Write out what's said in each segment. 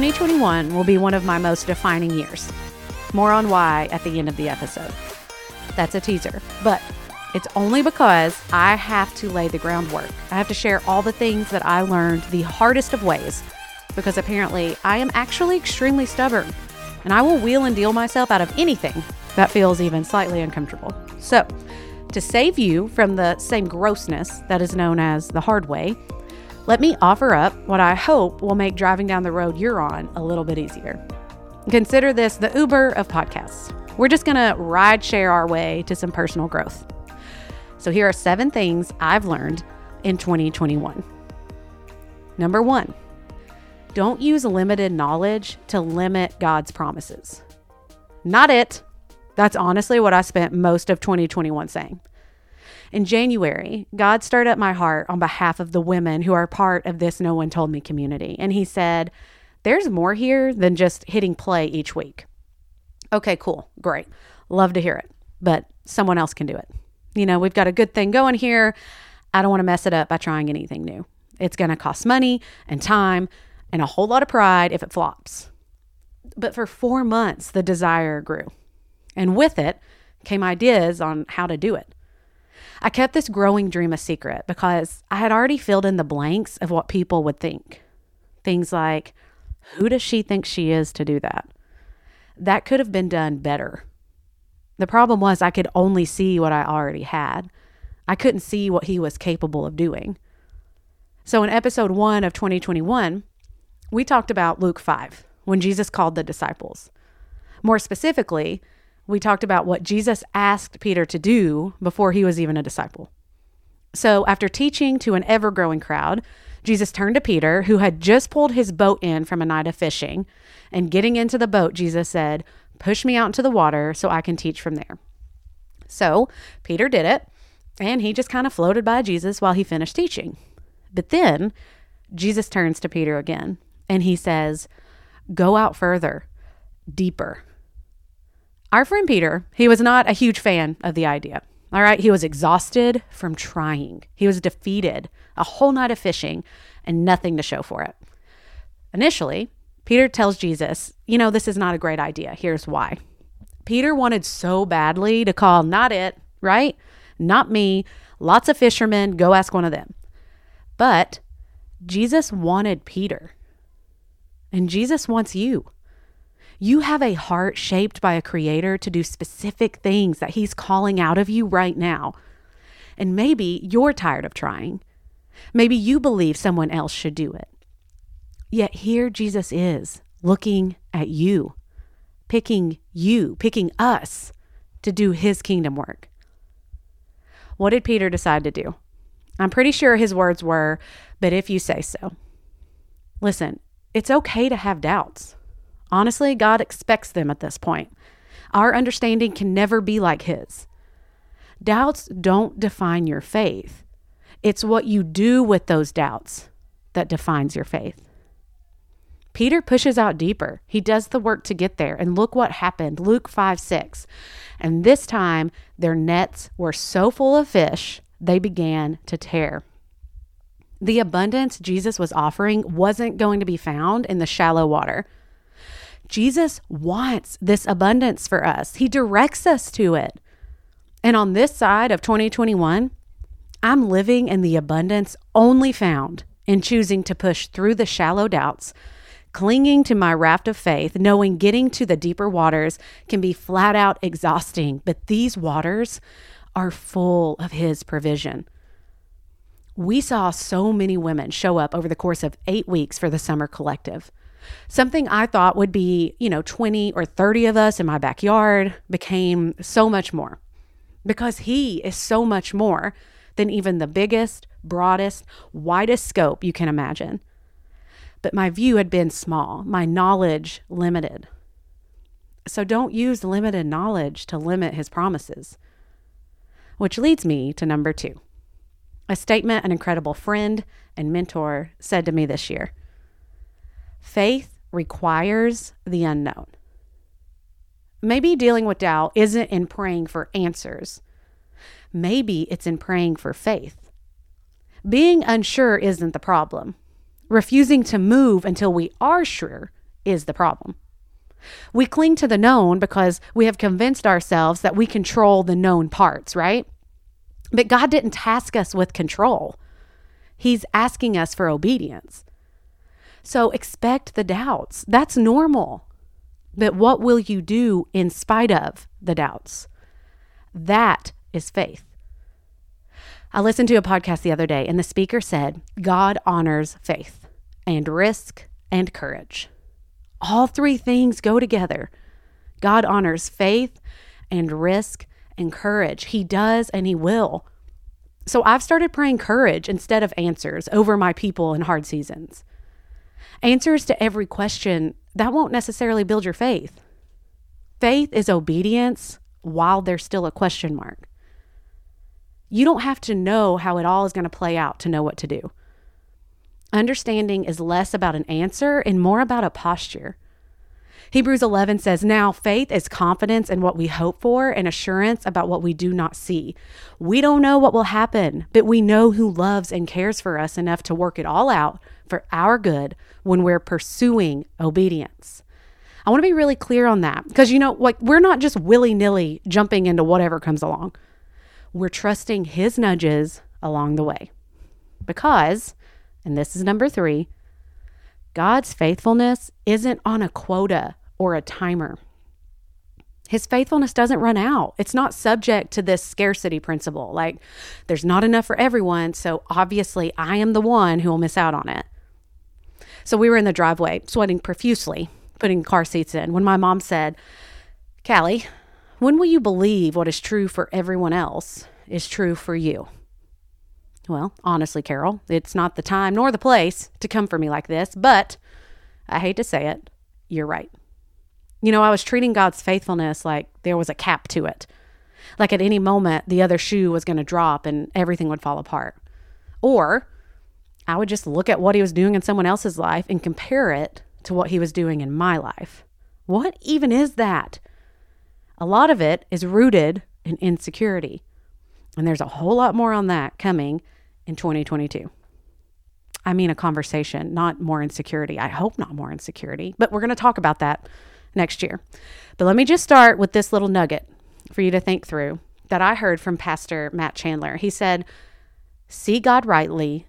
2021 will be one of my most defining years. More on why at the end of the episode. That's a teaser, but it's only because I have to lay the groundwork. I have to share all the things that I learned the hardest of ways because apparently I am actually extremely stubborn and I will wheel and deal myself out of anything that feels even slightly uncomfortable. So, to save you from the same grossness that is known as the hard way, let me offer up what I hope will make driving down the road you're on a little bit easier. Consider this the Uber of podcasts. We're just going to ride share our way to some personal growth. So, here are seven things I've learned in 2021. Number one, don't use limited knowledge to limit God's promises. Not it. That's honestly what I spent most of 2021 saying. In January, God stirred up my heart on behalf of the women who are part of this No One Told Me community. And He said, There's more here than just hitting play each week. Okay, cool. Great. Love to hear it. But someone else can do it. You know, we've got a good thing going here. I don't want to mess it up by trying anything new. It's going to cost money and time and a whole lot of pride if it flops. But for four months, the desire grew. And with it came ideas on how to do it. I kept this growing dream a secret because I had already filled in the blanks of what people would think. Things like, who does she think she is to do that? That could have been done better. The problem was I could only see what I already had. I couldn't see what he was capable of doing. So in episode 1 of 2021, we talked about Luke 5 when Jesus called the disciples. More specifically, we talked about what Jesus asked Peter to do before he was even a disciple. So, after teaching to an ever growing crowd, Jesus turned to Peter, who had just pulled his boat in from a night of fishing. And getting into the boat, Jesus said, Push me out into the water so I can teach from there. So, Peter did it, and he just kind of floated by Jesus while he finished teaching. But then Jesus turns to Peter again and he says, Go out further, deeper. Our friend Peter, he was not a huge fan of the idea. All right, he was exhausted from trying. He was defeated, a whole night of fishing, and nothing to show for it. Initially, Peter tells Jesus, You know, this is not a great idea. Here's why. Peter wanted so badly to call, Not it, right? Not me. Lots of fishermen. Go ask one of them. But Jesus wanted Peter, and Jesus wants you. You have a heart shaped by a creator to do specific things that he's calling out of you right now. And maybe you're tired of trying. Maybe you believe someone else should do it. Yet here Jesus is looking at you, picking you, picking us to do his kingdom work. What did Peter decide to do? I'm pretty sure his words were, but if you say so. Listen, it's okay to have doubts. Honestly, God expects them at this point. Our understanding can never be like His. Doubts don't define your faith, it's what you do with those doubts that defines your faith. Peter pushes out deeper. He does the work to get there. And look what happened Luke 5 6. And this time, their nets were so full of fish, they began to tear. The abundance Jesus was offering wasn't going to be found in the shallow water. Jesus wants this abundance for us, He directs us to it. And on this side of 2021, I'm living in the abundance only found in choosing to push through the shallow doubts, clinging to my raft of faith, knowing getting to the deeper waters can be flat out exhausting, but these waters are full of His provision. We saw so many women show up over the course of eight weeks for the summer collective. Something I thought would be, you know, 20 or 30 of us in my backyard became so much more because he is so much more than even the biggest, broadest, widest scope you can imagine. But my view had been small, my knowledge limited. So don't use limited knowledge to limit his promises. Which leads me to number two a statement an incredible friend and mentor said to me this year. Faith requires the unknown. Maybe dealing with doubt isn't in praying for answers. Maybe it's in praying for faith. Being unsure isn't the problem. Refusing to move until we are sure is the problem. We cling to the known because we have convinced ourselves that we control the known parts, right? But God didn't task us with control. He's asking us for obedience. So expect the doubts. That's normal. But what will you do in spite of the doubts? That is faith. I listened to a podcast the other day, and the speaker said, God honors faith and risk and courage. All three things go together. God honors faith and risk and courage. He does and He will. So I've started praying courage instead of answers over my people in hard seasons. Answers to every question, that won't necessarily build your faith. Faith is obedience while there's still a question mark. You don't have to know how it all is going to play out to know what to do. Understanding is less about an answer and more about a posture. Hebrews 11 says, Now faith is confidence in what we hope for and assurance about what we do not see. We don't know what will happen, but we know who loves and cares for us enough to work it all out for our good when we're pursuing obedience. I want to be really clear on that because, you know, like we're not just willy nilly jumping into whatever comes along. We're trusting His nudges along the way. Because and this is number three God's faithfulness isn't on a quota or a timer. His faithfulness doesn't run out. It's not subject to this scarcity principle. Like, there's not enough for everyone. So, obviously, I am the one who will miss out on it. So, we were in the driveway, sweating profusely, putting car seats in, when my mom said, Callie, when will you believe what is true for everyone else is true for you? Well, honestly, Carol, it's not the time nor the place to come for me like this, but I hate to say it, you're right. You know, I was treating God's faithfulness like there was a cap to it. Like at any moment, the other shoe was going to drop and everything would fall apart. Or I would just look at what he was doing in someone else's life and compare it to what he was doing in my life. What even is that? A lot of it is rooted in insecurity. And there's a whole lot more on that coming in 2022. I mean, a conversation, not more insecurity. I hope not more insecurity, but we're going to talk about that next year. But let me just start with this little nugget for you to think through that I heard from Pastor Matt Chandler. He said, See God rightly,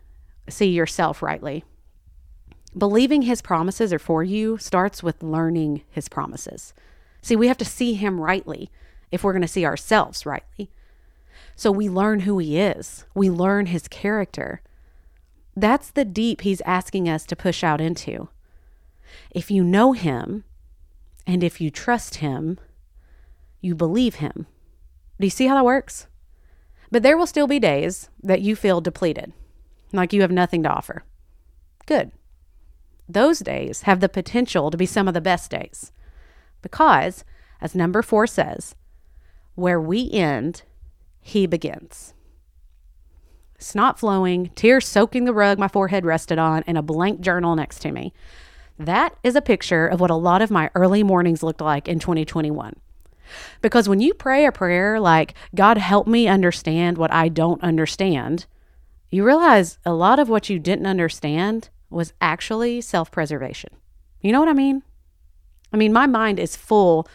see yourself rightly. Believing his promises are for you starts with learning his promises. See, we have to see him rightly if we're going to see ourselves rightly. So we learn who he is, we learn his character. That's the deep he's asking us to push out into. If you know him and if you trust him, you believe him. Do you see how that works? But there will still be days that you feel depleted, like you have nothing to offer. Good. Those days have the potential to be some of the best days. Because, as number four says, where we end he begins. Snot flowing, tears soaking the rug my forehead rested on, and a blank journal next to me. That is a picture of what a lot of my early mornings looked like in 2021. Because when you pray a prayer like, God, help me understand what I don't understand, you realize a lot of what you didn't understand was actually self preservation. You know what I mean? I mean, my mind is full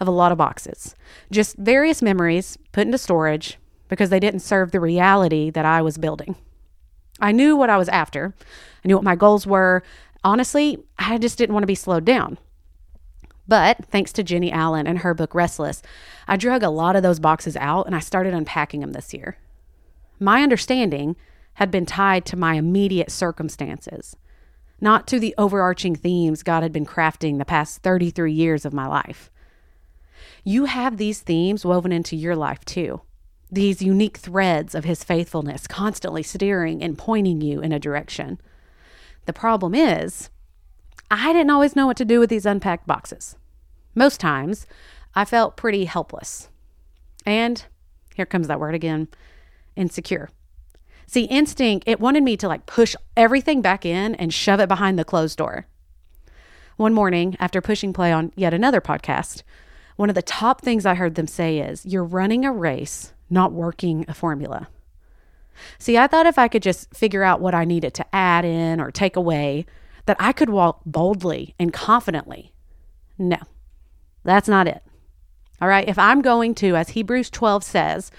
of a lot of boxes, just various memories put into storage because they didn't serve the reality that I was building. I knew what I was after, I knew what my goals were. Honestly, I just didn't want to be slowed down. But thanks to Jennie Allen and her book Restless, I drug a lot of those boxes out and I started unpacking them this year. My understanding had been tied to my immediate circumstances, not to the overarching themes God had been crafting the past 33 years of my life. You have these themes woven into your life too. These unique threads of his faithfulness constantly steering and pointing you in a direction. The problem is, I didn't always know what to do with these unpacked boxes. Most times, I felt pretty helpless. And here comes that word again insecure. See, instinct, it wanted me to like push everything back in and shove it behind the closed door. One morning, after pushing play on yet another podcast, one of the top things I heard them say is, You're running a race, not working a formula. See, I thought if I could just figure out what I needed to add in or take away, that I could walk boldly and confidently. No, that's not it. All right, if I'm going to, as Hebrews 12 says,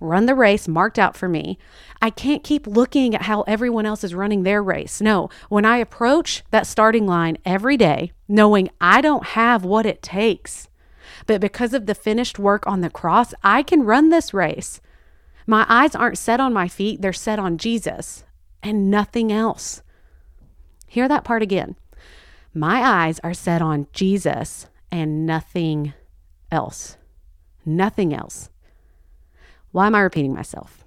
run the race marked out for me, I can't keep looking at how everyone else is running their race. No, when I approach that starting line every day, knowing I don't have what it takes, but because of the finished work on the cross, I can run this race. My eyes aren't set on my feet, they're set on Jesus and nothing else. Hear that part again. My eyes are set on Jesus and nothing else. Nothing else. Why am I repeating myself?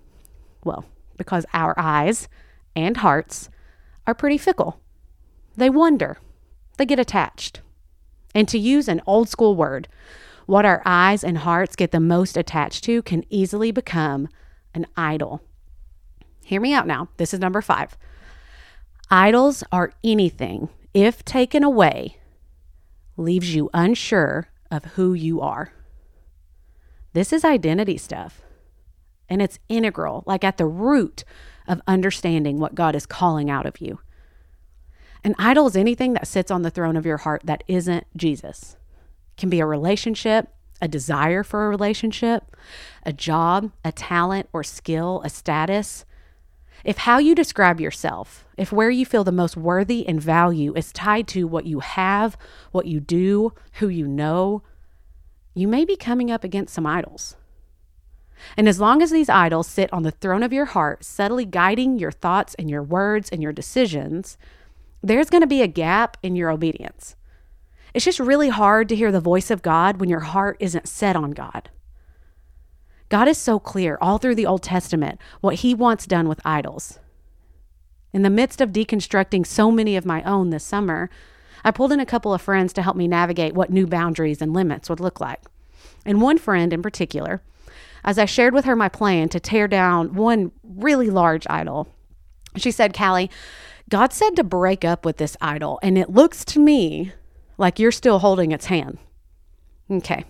Well, because our eyes and hearts are pretty fickle. They wonder, they get attached. And to use an old school word, what our eyes and hearts get the most attached to can easily become an idol. Hear me out now. This is number five. Idols are anything, if taken away, leaves you unsure of who you are. This is identity stuff. And it's integral, like at the root of understanding what God is calling out of you. An idol is anything that sits on the throne of your heart that isn't Jesus. It can be a relationship, a desire for a relationship, a job, a talent or skill, a status. If how you describe yourself, if where you feel the most worthy and value is tied to what you have, what you do, who you know, you may be coming up against some idols. And as long as these idols sit on the throne of your heart, subtly guiding your thoughts and your words and your decisions, there's going to be a gap in your obedience. It's just really hard to hear the voice of God when your heart isn't set on God. God is so clear all through the Old Testament what he wants done with idols. In the midst of deconstructing so many of my own this summer, I pulled in a couple of friends to help me navigate what new boundaries and limits would look like. And one friend in particular, as I shared with her my plan to tear down one really large idol, she said, Callie, God said to break up with this idol, and it looks to me like you're still holding its hand. Okay,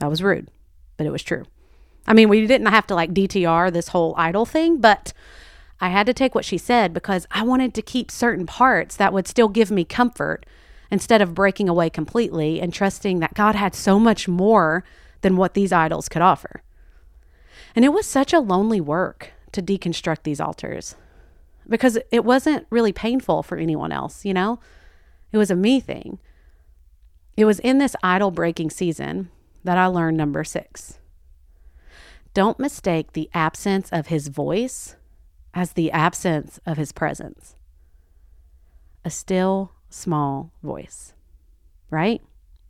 that was rude, but it was true. I mean, we didn't have to like DTR this whole idol thing, but I had to take what she said because I wanted to keep certain parts that would still give me comfort instead of breaking away completely and trusting that God had so much more than what these idols could offer. And it was such a lonely work to deconstruct these altars because it wasn't really painful for anyone else, you know? It was a me thing. It was in this idol breaking season that I learned number six. Don't mistake the absence of his voice as the absence of his presence. A still, small voice, right?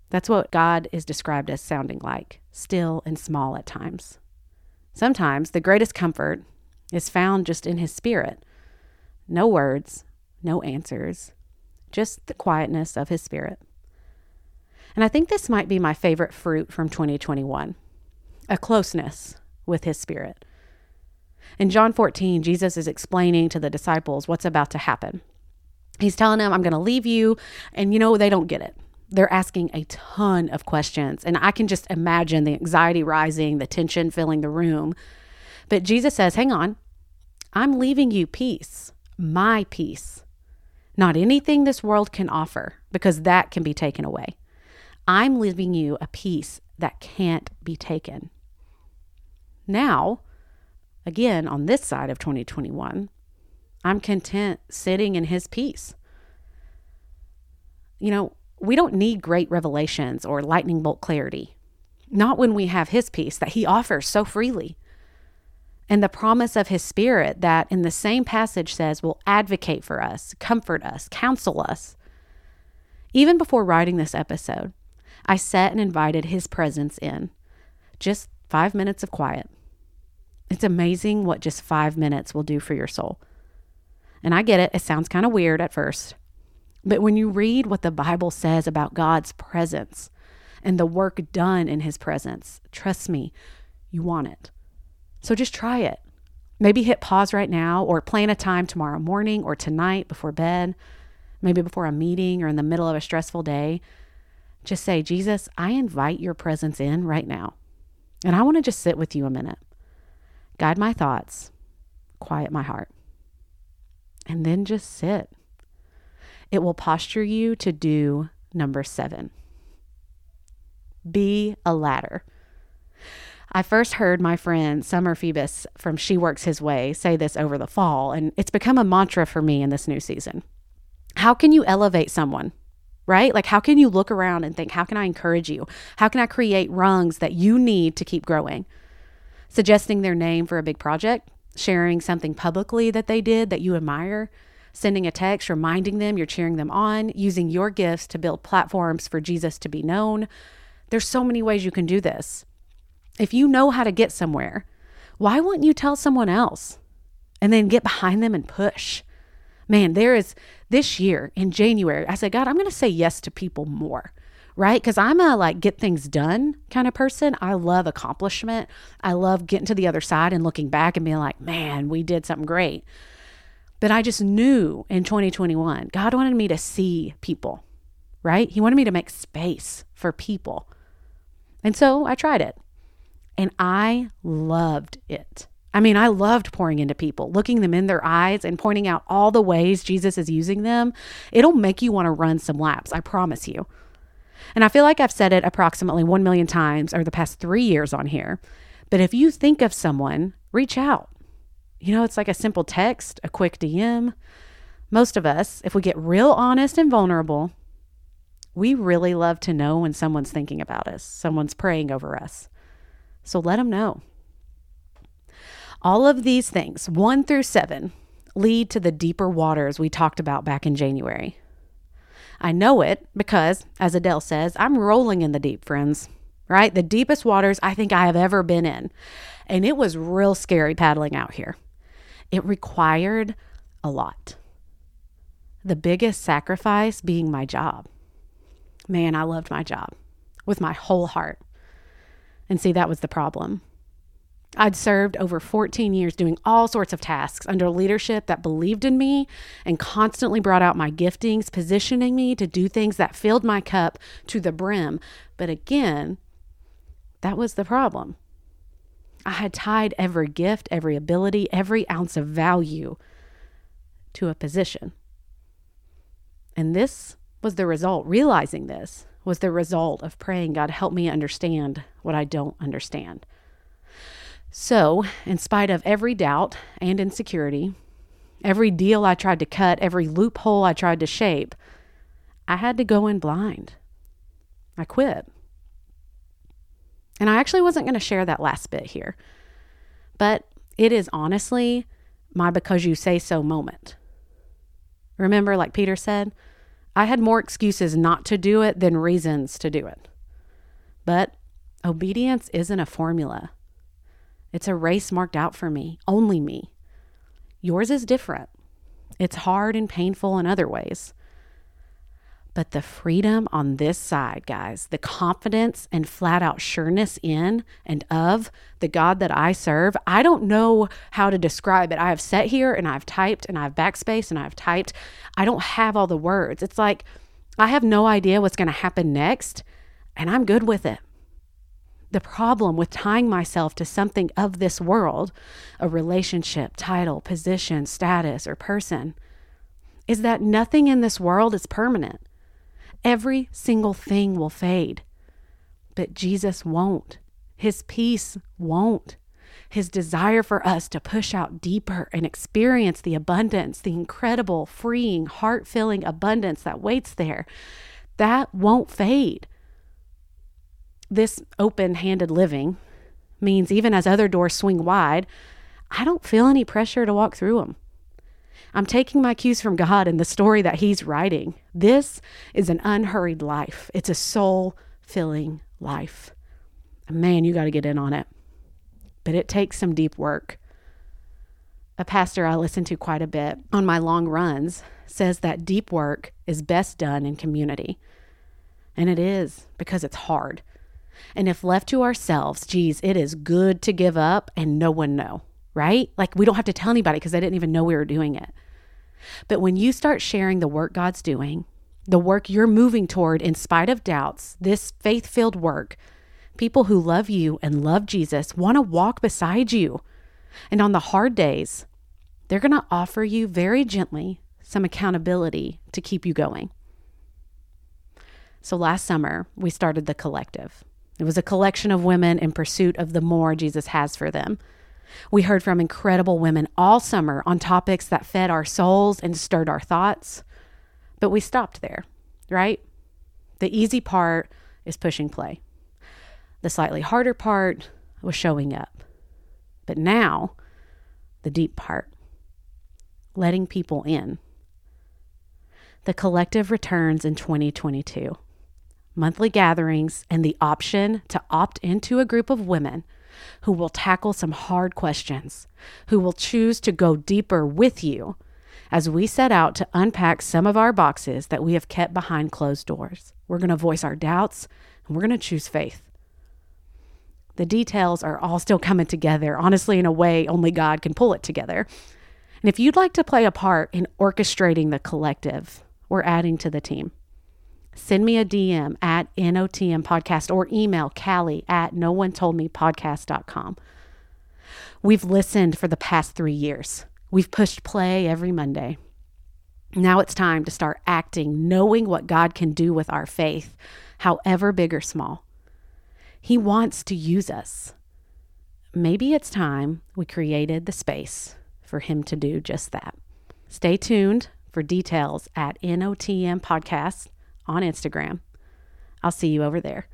That's what God is described as sounding like still and small at times. Sometimes the greatest comfort is found just in his spirit. No words, no answers, just the quietness of his spirit. And I think this might be my favorite fruit from 2021 a closeness with his spirit. In John 14, Jesus is explaining to the disciples what's about to happen. He's telling them, I'm going to leave you. And you know, they don't get it. They're asking a ton of questions. And I can just imagine the anxiety rising, the tension filling the room. But Jesus says, Hang on, I'm leaving you peace, my peace. Not anything this world can offer, because that can be taken away. I'm leaving you a peace that can't be taken. Now, again, on this side of 2021, I'm content sitting in his peace. You know, we don't need great revelations or lightning bolt clarity, not when we have his peace that he offers so freely. And the promise of his spirit that in the same passage says will advocate for us, comfort us, counsel us. Even before writing this episode, I sat and invited his presence in. Just five minutes of quiet. It's amazing what just five minutes will do for your soul. And I get it, it sounds kind of weird at first. But when you read what the Bible says about God's presence and the work done in his presence, trust me, you want it. So just try it. Maybe hit pause right now or plan a time tomorrow morning or tonight before bed, maybe before a meeting or in the middle of a stressful day. Just say, Jesus, I invite your presence in right now. And I want to just sit with you a minute guide my thoughts, quiet my heart, and then just sit. it will posture you to do number seven be a ladder. I first heard my friend Summer Phoebus from She Works His Way say this over the fall, and it's become a mantra for me in this new season. How can you elevate someone? Right? Like, how can you look around and think, how can I encourage you? How can I create rungs that you need to keep growing? Suggesting their name for a big project, sharing something publicly that they did that you admire, sending a text reminding them you're cheering them on, using your gifts to build platforms for Jesus to be known. There's so many ways you can do this. If you know how to get somewhere, why wouldn't you tell someone else and then get behind them and push? Man, there is this year in January, I said, God, I'm going to say yes to people more, right? Because I'm a like get things done kind of person. I love accomplishment. I love getting to the other side and looking back and being like, man, we did something great. But I just knew in 2021, God wanted me to see people, right? He wanted me to make space for people. And so I tried it. And I loved it. I mean, I loved pouring into people, looking them in their eyes and pointing out all the ways Jesus is using them. It'll make you want to run some laps, I promise you. And I feel like I've said it approximately 1 million times over the past three years on here. But if you think of someone, reach out. You know, it's like a simple text, a quick DM. Most of us, if we get real honest and vulnerable, we really love to know when someone's thinking about us, someone's praying over us. So let them know. All of these things, one through seven, lead to the deeper waters we talked about back in January. I know it because, as Adele says, I'm rolling in the deep, friends, right? The deepest waters I think I have ever been in. And it was real scary paddling out here. It required a lot. The biggest sacrifice being my job. Man, I loved my job with my whole heart. And see, that was the problem. I'd served over 14 years doing all sorts of tasks under leadership that believed in me and constantly brought out my giftings, positioning me to do things that filled my cup to the brim. But again, that was the problem. I had tied every gift, every ability, every ounce of value to a position. And this was the result. Realizing this was the result of praying, God, help me understand what I don't understand. So, in spite of every doubt and insecurity, every deal I tried to cut, every loophole I tried to shape, I had to go in blind. I quit. And I actually wasn't going to share that last bit here, but it is honestly my because you say so moment. Remember, like Peter said, I had more excuses not to do it than reasons to do it. But obedience isn't a formula, it's a race marked out for me, only me. Yours is different. It's hard and painful in other ways. But the freedom on this side, guys, the confidence and flat out sureness in and of the God that I serve, I don't know how to describe it. I have sat here and I've typed and I've backspace and I've typed. I don't have all the words. It's like I have no idea what's going to happen next, and I'm good with it. The problem with tying myself to something of this world, a relationship, title, position, status, or person, is that nothing in this world is permanent. Every single thing will fade, but Jesus won't. His peace won't. His desire for us to push out deeper and experience the abundance, the incredible, freeing, heart filling abundance that waits there, that won't fade. This open handed living means even as other doors swing wide, I don't feel any pressure to walk through them. I'm taking my cues from God and the story that He's writing. This is an unhurried life, it's a soul filling life. Man, you got to get in on it. But it takes some deep work. A pastor I listen to quite a bit on my long runs says that deep work is best done in community. And it is because it's hard. And if left to ourselves, geez, it is good to give up and no one know right? Like we don't have to tell anybody because they didn't even know we were doing it. But when you start sharing the work God's doing, the work you're moving toward in spite of doubts, this faith filled work, people who love you and love Jesus want to walk beside you. And on the hard days, they're going to offer you very gently some accountability to keep you going. So last summer, we started the collective. It was a collection of women in pursuit of the more Jesus has for them. We heard from incredible women all summer on topics that fed our souls and stirred our thoughts. But we stopped there, right? The easy part is pushing play. The slightly harder part was showing up. But now, the deep part letting people in. The collective returns in 2022. Monthly gatherings and the option to opt into a group of women who will tackle some hard questions, who will choose to go deeper with you as we set out to unpack some of our boxes that we have kept behind closed doors. We're going to voice our doubts and we're going to choose faith. The details are all still coming together, honestly, in a way only God can pull it together. And if you'd like to play a part in orchestrating the collective, we're adding to the team. Send me a DM at NOTM podcast or email Callie at no one told me podcast.com. We've listened for the past three years. We've pushed play every Monday. Now it's time to start acting, knowing what God can do with our faith, however big or small. He wants to use us. Maybe it's time we created the space for Him to do just that. Stay tuned for details at NOTM Podcast on Instagram. I'll see you over there.